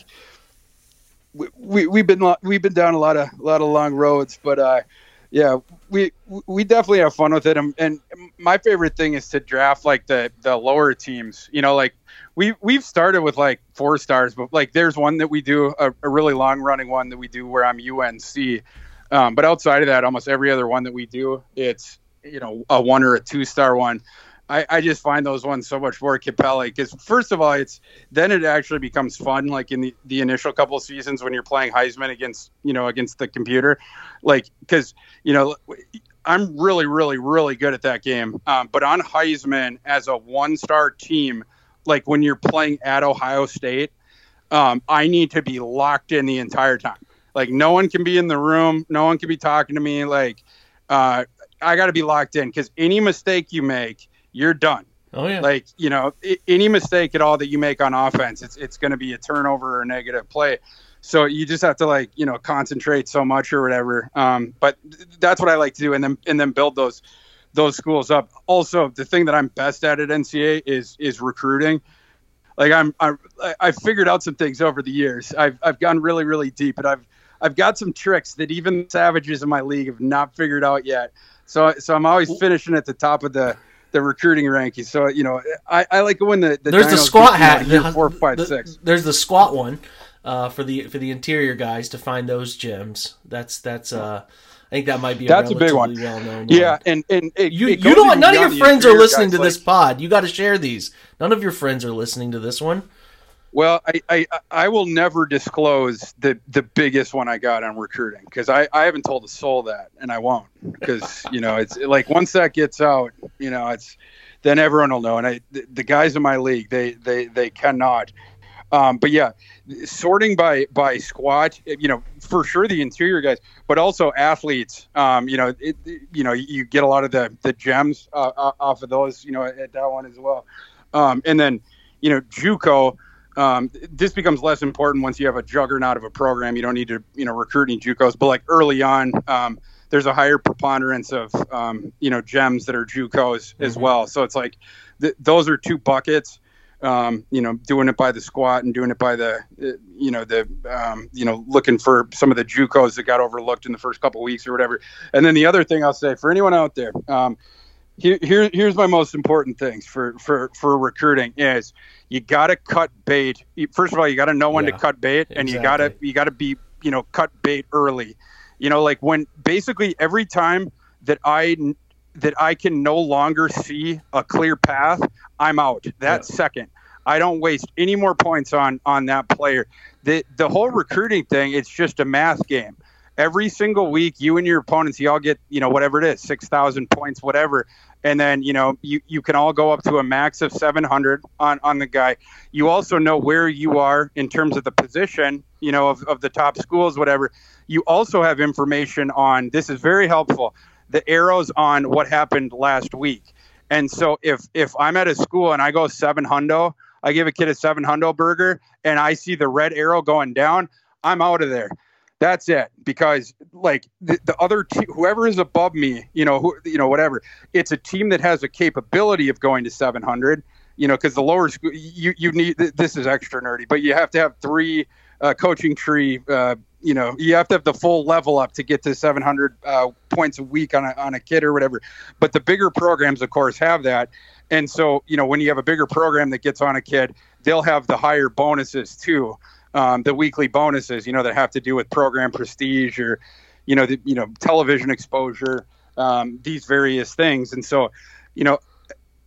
we, we, we've been, we've been down a lot of, a lot of long roads, but, uh, yeah, we we definitely have fun with it. And, and, my favorite thing is to draft like the the lower teams. You know, like we we've started with like four stars, but like there's one that we do a, a really long running one that we do where I'm UNC. Um, but outside of that, almost every other one that we do, it's you know a one or a two star one. I, I just find those ones so much more compelling because first of all, it's then it actually becomes fun. Like in the, the initial couple of seasons when you're playing Heisman against you know against the computer, like because you know I'm really really really good at that game. Um, but on Heisman as a one star team, like when you're playing at Ohio State, um, I need to be locked in the entire time. Like no one can be in the room, no one can be talking to me. Like uh, I got to be locked in because any mistake you make you're done. Oh yeah. Like you know, any mistake at all that you make on offense, it's it's going to be a turnover or a negative play. So you just have to like you know concentrate so much or whatever. Um, but that's what I like to do, and then and then build those those schools up. Also, the thing that I'm best at at NCAA is is recruiting. Like I'm I I've figured out some things over the years. I've I've gone really really deep, and I've I've got some tricks that even savages in my league have not figured out yet. So so I'm always finishing at the top of the the recruiting rankings. So you know, I, I like when the, the there's the squat hat, four, five, the, six. There's the squat one uh, for the for the interior guys to find those gems. That's that's uh, I think that might be a that's a big one. Well-known yeah, one. and and it, you it you don't none of your friends are listening to this pod. You got to share these. None of your friends are listening to this one. Well, I, I, I will never disclose the, the biggest one I got on recruiting because I, I haven't told a soul that, and I won't because you know it's like once that gets out, you know it's then everyone will know. And I the, the guys in my league they they they cannot. Um, but yeah, sorting by by squat, you know, for sure the interior guys, but also athletes. Um, you know, it, you know, you get a lot of the the gems uh, off of those. You know, at that one as well. Um, and then, you know, JUCO um, this becomes less important once you have a juggernaut of a program. You don't need to, you know, recruit any JUCOs. But like early on, um, there's a higher preponderance of, um, you know, gems that are JUCOs mm-hmm. as well. So it's like th- those are two buckets. Um, you know, doing it by the squat and doing it by the, uh, you know, the, um, you know, looking for some of the JUCOs that got overlooked in the first couple weeks or whatever. And then the other thing I'll say for anyone out there, um, here, here, here's my most important things for, for, for recruiting is you got to cut bait. First of all, you got to know when yeah, to cut bait, and exactly. you got to you got to be you know cut bait early. You know, like when basically every time that I that I can no longer see a clear path, I'm out. That yeah. second, I don't waste any more points on on that player. The the whole recruiting thing, it's just a math game. Every single week, you and your opponents, you all get, you know, whatever it is, 6,000 points, whatever. And then, you know, you, you can all go up to a max of 700 on, on the guy. You also know where you are in terms of the position, you know, of, of the top schools, whatever. You also have information on, this is very helpful, the arrows on what happened last week. And so if, if I'm at a school and I go seven hundo, I give a kid a seven hundo burger and I see the red arrow going down, I'm out of there that's it. Because like the, the other te- whoever is above me you know who you know whatever it's a team that has a capability of going to 700 you know because the lower school you you need this is extra nerdy but you have to have three uh, coaching tree uh, you know you have to have the full level up to get to 700 uh, points a week on a, on a kid or whatever. But the bigger programs of course have that. And so you know when you have a bigger program that gets on a kid they'll have the higher bonuses too um, the weekly bonuses, you know, that have to do with program prestige or, you know, the, you know, television exposure, um, these various things. And so, you know,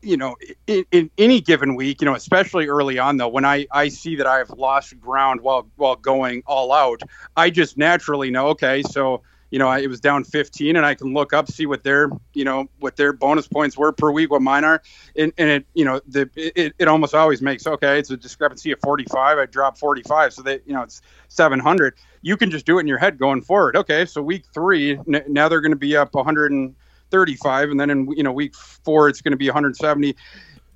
you know, in, in, any given week, you know, especially early on though, when I, I see that I've lost ground while while going all out, I just naturally know, okay, so you know, it was down 15 and I can look up, see what their, you know, what their bonus points were per week, what mine are. And, and it, you know, the, it, it almost always makes, okay, it's a discrepancy of 45. I drop 45. So that, you know, it's 700. You can just do it in your head going forward. Okay. So week three, n- now they're going to be up 135. And then in, you know, week four, it's going to be 170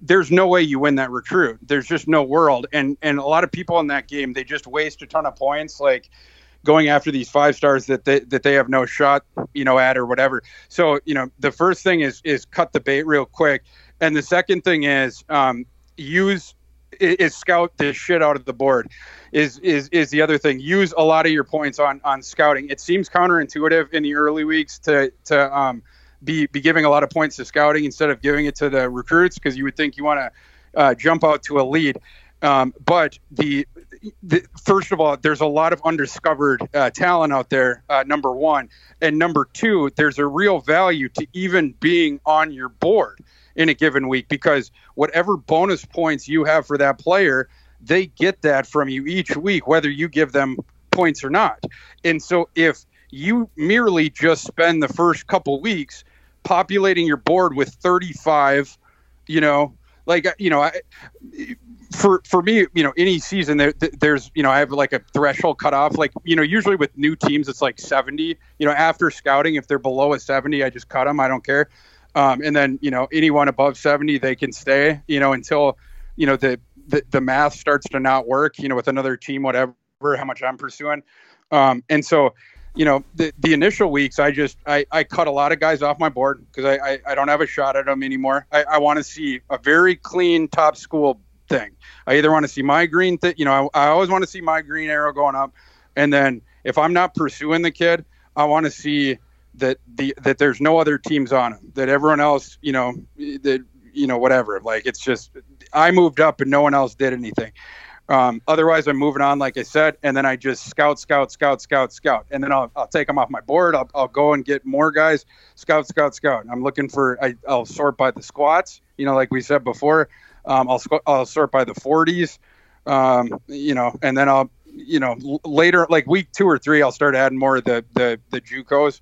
there's no way you win that recruit. There's just no world. And and a lot of people in that game, they just waste a ton of points. Like going after these five stars that they that they have no shot, you know, at or whatever. So, you know, the first thing is is cut the bait real quick, and the second thing is um, use is scout the shit out of the board. Is is is the other thing? Use a lot of your points on on scouting. It seems counterintuitive in the early weeks to to um, be be giving a lot of points to scouting instead of giving it to the recruits because you would think you want to uh, jump out to a lead. Um, but the the, first of all, there's a lot of undiscovered uh, talent out there. Uh, number one, and number two, there's a real value to even being on your board in a given week because whatever bonus points you have for that player, they get that from you each week, whether you give them points or not. And so if you merely just spend the first couple weeks populating your board with 35, you know, like you know, I, for for me, you know, any season there, there's you know I have like a threshold cutoff. Like you know, usually with new teams it's like 70. You know, after scouting, if they're below a 70, I just cut them. I don't care. Um, and then you know anyone above 70, they can stay. You know until you know the, the the math starts to not work. You know with another team, whatever, how much I'm pursuing. Um, and so you know the, the initial weeks i just I, I cut a lot of guys off my board because I, I, I don't have a shot at them anymore i, I want to see a very clean top school thing. I either want to see my green, thing, you know, I, I always want to see my green arrow going up, and then if I'm not pursuing the kid, I want to see that the that there's no other teams on him, that everyone else, you know, that you know whatever. Like it's just I moved up and no one else did anything. Um, otherwise, I'm moving on, like I said, and then I just scout, scout, scout, scout, scout, and then I'll, I'll take them off my board. I'll, I'll go and get more guys, scout, scout, scout. I'm looking for, I, I'll sort by the squats, you know, like we said before. Um, I'll I'll sort by the 40s, um, you know, and then I'll you know later like week two or three I'll start adding more of the the the JUCOs.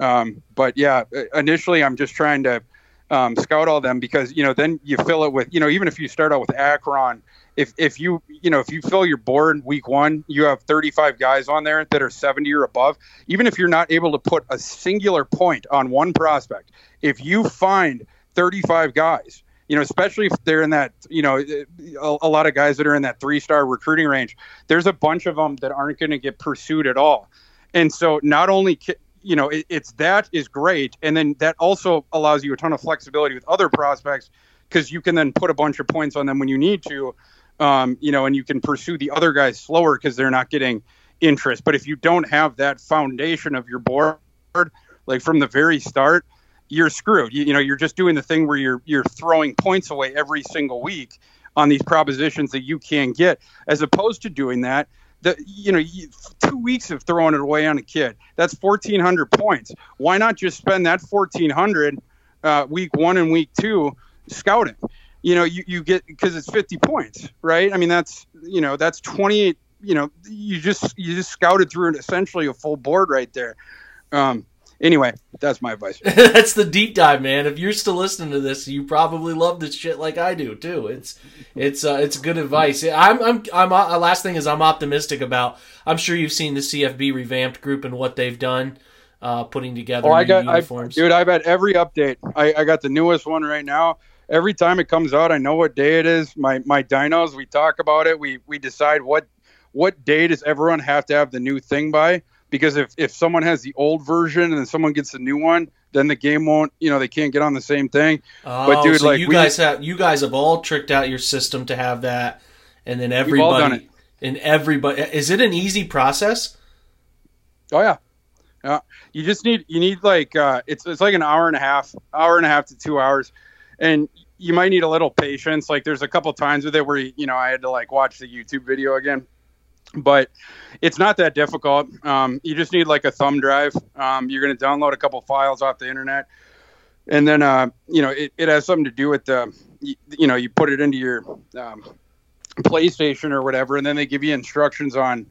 Um, but yeah, initially I'm just trying to um, scout all them because you know then you fill it with you know even if you start out with Akron, if if you you know if you fill your board week one, you have 35 guys on there that are 70 or above. Even if you're not able to put a singular point on one prospect, if you find 35 guys you know, especially if they're in that, you know, a, a lot of guys that are in that three star recruiting range, there's a bunch of them that aren't going to get pursued at all. And so not only, you know, it, it's that is great. And then that also allows you a ton of flexibility with other prospects because you can then put a bunch of points on them when you need to, um, you know, and you can pursue the other guys slower because they're not getting interest. But if you don't have that foundation of your board, like from the very start, you're screwed. You, you, know, you're just doing the thing where you're you're throwing points away every single week on these propositions that you can get, as opposed to doing that. The you know two weeks of throwing it away on a kid that's 1,400 points. Why not just spend that 1,400 uh, week one and week two scouting? You know, you, you get because it's 50 points, right? I mean, that's you know that's 28 you know, you just you just scouted through essentially a full board right there. Um, anyway, that's my advice. That's the deep dive, man. If you're still listening to this, you probably love this shit like I do too. It's it's uh, it's good advice. I'm I'm I'm uh, last thing is I'm optimistic about. I'm sure you've seen the CFB revamped group and what they've done, uh, putting together Oh, I got, I, uniforms. dude. I've had every update. I, I got the newest one right now. Every time it comes out, I know what day it is. My my dinos, we talk about it. We we decide what what day does everyone have to have the new thing by? Because if if someone has the old version and then someone gets the new one, then the game won't. You know, they can't get on the same thing. oh, but dude, so like, you we- guys have you guys have all tricked out your system to have that, and then everybody all done it. and everybody is it an easy process? Oh yeah. Yeah. You just need you need like uh it's it's like an hour and a half, hour and a half to two hours. And you might need a little patience. Like there's a couple times with it where you know I had to like watch the YouTube video again. But it's not that difficult. Um, you just need like a thumb drive. Um, you're going to download a couple files off the internet, and then uh, you know it, it has something to do with the you, you know you put it into your um, PlayStation or whatever, and then they give you instructions on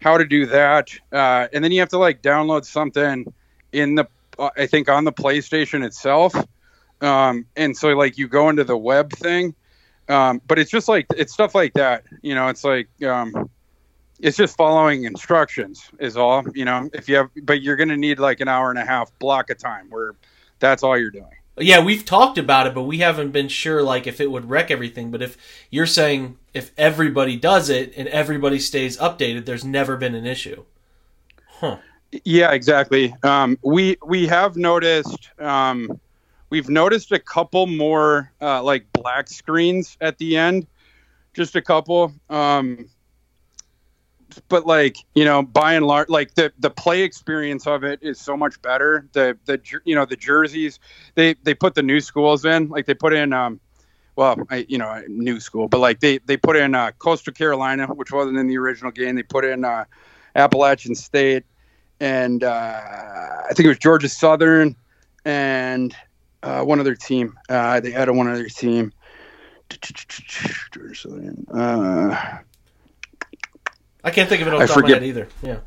how to do that, uh, and then you have to like download something in the uh, I think on the PlayStation itself, um, and so like you go into the web thing, um, but it's just like it's stuff like that, you know. It's like um, it's just following instructions is all, you know. If you have, but you're gonna need like an hour and a half block of time where that's all you're doing. Yeah, we've talked about it, but we haven't been sure like if it would wreck everything. But if you're saying if everybody does it and everybody stays updated, there's never been an issue. Huh. Yeah, exactly. Um, we we have noticed um, we've noticed a couple more uh, like black screens at the end, just a couple. Um, but like you know, by and large, like the the play experience of it is so much better. The the you know the jerseys they they put the new schools in, like they put in. Um, well, I, you know, new school, but like they they put in uh, Coastal Carolina, which wasn't in the original game. They put in uh, Appalachian State, and uh, I think it was Georgia Southern, and uh, one other team. Uh, they added one other team. Georgia Southern. Uh, I can't think of it off I the top of my head either. Yeah.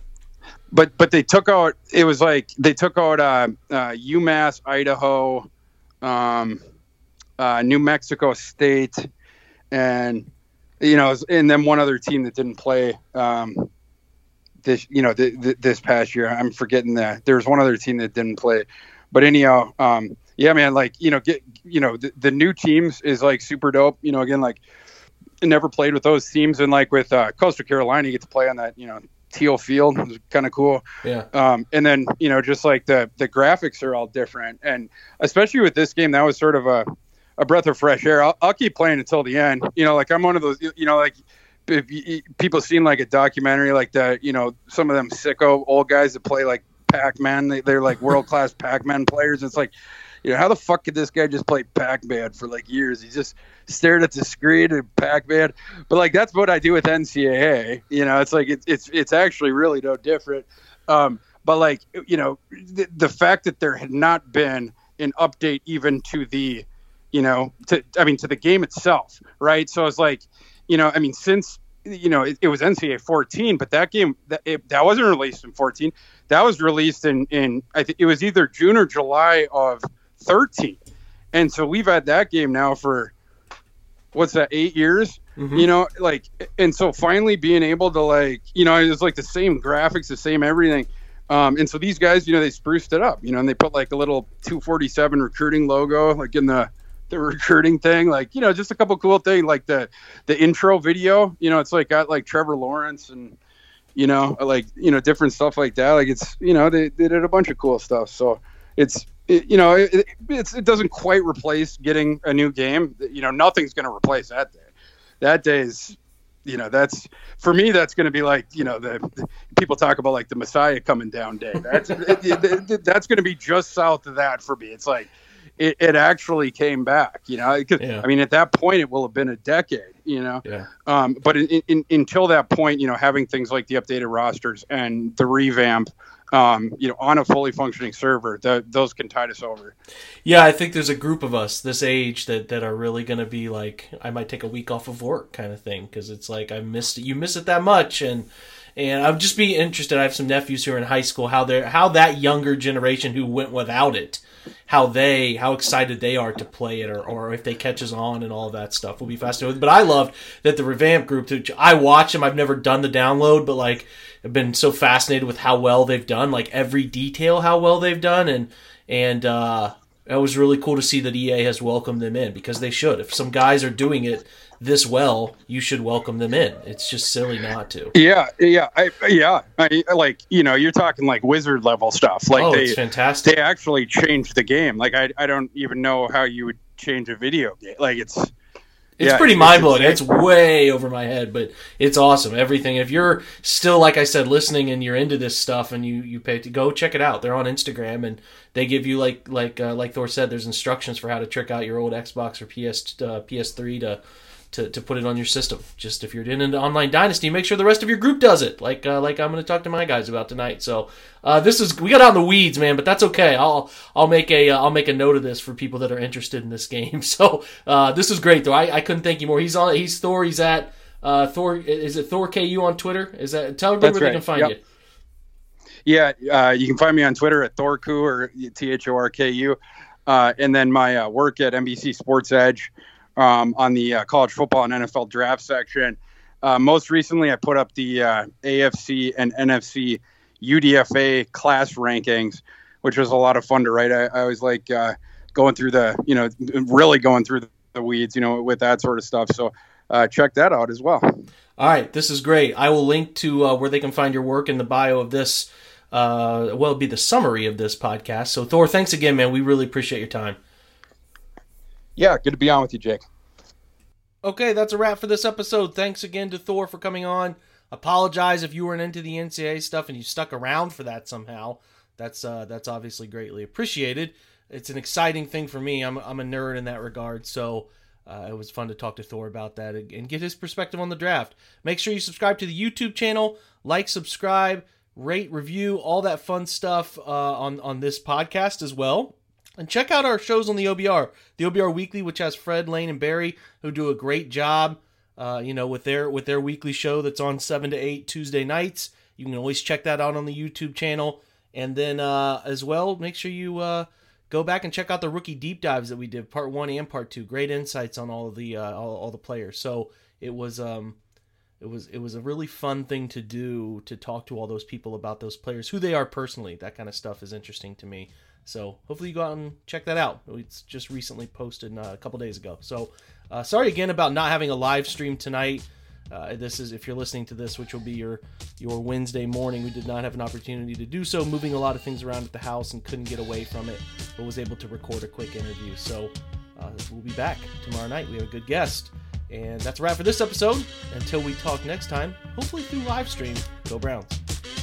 but but they took out. It was like they took out uh, uh, UMass, Idaho, um, uh, New Mexico State, and you know, and then one other team that didn't play um, this. You know, th- th- this past year. I'm forgetting that there was one other team that didn't play, but anyhow, um, yeah, man. Like you know, get you know the, the new teams is like super dope. You know, again, like never played with those teams, and like with uh, Coastal Carolina, you get to play on that. You know. Teal Field It was kind of cool. Yeah. Um, and then you know, just like the the graphics are all different, and especially with this game, that was sort of a a breath of fresh air. I'll, I'll keep playing until the end. You know, like I'm one of those. You know, like if you, people seen like a documentary like that. You know, some of them sicko old guys that play like Pac-Man. They, they're like world class Pac-Man players. It's like, you know, how the fuck could this guy just play Pac-Man for like years? He just stared at the screen and Pac-Man. But like that's what I do with NCAA. You know, it's like it's it's it's actually really no different. Um, but like you know, the, the fact that there had not been an update even to the, you know, to I mean to the game itself, right? So it's like, you know, I mean since you know it, it was NCAA 14, but that game that it, that wasn't released in 14. That was released in in I think it was either June or July of 13, and so we've had that game now for what's that eight years? You know like and so finally being able to like you know it's like the same graphics the same everything. Um, and so these guys you know they spruced it up you know and they put like a little 247 recruiting logo like in the the recruiting thing like you know just a couple cool things like the the intro video you know it's like got like trevor lawrence and you know like you know different stuff like that like it's you know they, they did a bunch of cool stuff. So it's it, you know it, it's, it doesn't quite replace getting a new game. You know nothing's going to replace that day. That day is you know that's for me that's going to be like you know the, the people talk about like the messiah coming down day. That's it, that's going to be just south of that for me. It's like it, it actually came back you know? Yeah. i mean at that point it will have been a decade you know? Yeah. um, but in, in, until that point, you know, having things like the updated rosters and the revamp, um, you know, on a fully functioning server, those can tide us over. Yeah, I think there's a group of us this age that, that are really going to be like, I might take a week off of work kind of thing because it's like I missed it. You miss it that much, and and I'd just be interested. I have some nephews who are in high school. How they how that younger generation who went without it, how they how excited they are to play it, or, or if they catches on and all that stuff will be fascinating. But I loved that the revamp group. I watch them. I've never done the download, but like I've been so fascinated with how well they've done, like every detail, how well they've done, and and uh, it was really cool to see that EA has welcomed them in because they should. If some guys are doing it this well, you should welcome them in. It's just silly not to. Yeah, yeah, I, yeah. I, like you know, you're talking like wizard level stuff. Like oh, they, it's fantastic. They actually changed the game. Like I, I don't even know how you would change a video game. Like it's. It's yeah, pretty mind blowing. It's, way over my head, but it's awesome. Everything. If you're still, like I said, listening and you're into this stuff and you you pay to go check it out. They're on Instagram and they give you like like uh, like Thor said. There's instructions for how to trick out your old Xbox or PS uh, PS3 to to, to put it on your system. Just if you're in an online dynasty, make sure the rest of your group does it. Like uh, like I'm going to talk to my guys about tonight. So uh, this is we got out in the weeds, man, but that's okay. I'll I'll make a will uh, make a note of this for people that are interested in this game. So uh, this is great though. I, I couldn't thank you more. He's on. He's Thor. He's at uh, Thor. Is it Thor KU on Twitter? Is that tell everybody where right. they can find yep. you. Yeah, uh, you can find me on Twitter at Thorku or T H O R K U. and then my work at NBC Sports Edge um, on the uh, college football and NFL draft section. Uh, most recently, I put up the uh, AFC and NFC UDFA class rankings, which was a lot of fun to write. I, I was like uh, going through the, you know, really going through the weeds, you know, with that sort of stuff. So uh, check that out as well. All right, this is great. I will link to uh, where they can find your work in the bio of this. well, it'll be the summary of this podcast. So, Thor, thanks again, man. We really appreciate your time. Yeah, good to be on with you, Jake. Okay, that's a wrap for this episode. Thanks again to Thor for coming on. Apologize if you weren't into the NCAA stuff and you stuck around for that somehow. That's uh, that's obviously greatly appreciated. It's an exciting thing for me. I'm I'm a nerd in that regard, so uh, it was fun to talk to Thor about that and get his perspective on the draft. Make sure you subscribe to the YouTube channel, like, subscribe, rate, review, all that fun stuff uh, on on this podcast as well. And check out our shows on the OBR, the OBR Weekly, which has Fred, Lane, and Barry, who do a great job. Uh, you know, with their with their weekly show that's on seven to eight Tuesday nights. You can always check that out on the YouTube channel, and then uh, as well, make sure you uh, go back and check out the rookie deep dives that we did, part one and part two. Great insights on all of the uh, all, all the players. So it was um, it was it was a really fun thing to do to talk to all those people about those players, who they are personally. That kind of stuff is interesting to me. So hopefully you go out and check that out. It's just recently posted uh, a couple days ago. So uh, sorry again about not having a live stream tonight. Uh, this is if you're listening to this, which will be your your Wednesday morning. We did not have an opportunity to do so, moving a lot of things around at the house and couldn't get away from it, but was able to record a quick interview. So uh, we'll be back tomorrow night. We have a good guest, and that's a wrap for this episode. Until we talk next time, hopefully through live stream. Go Browns.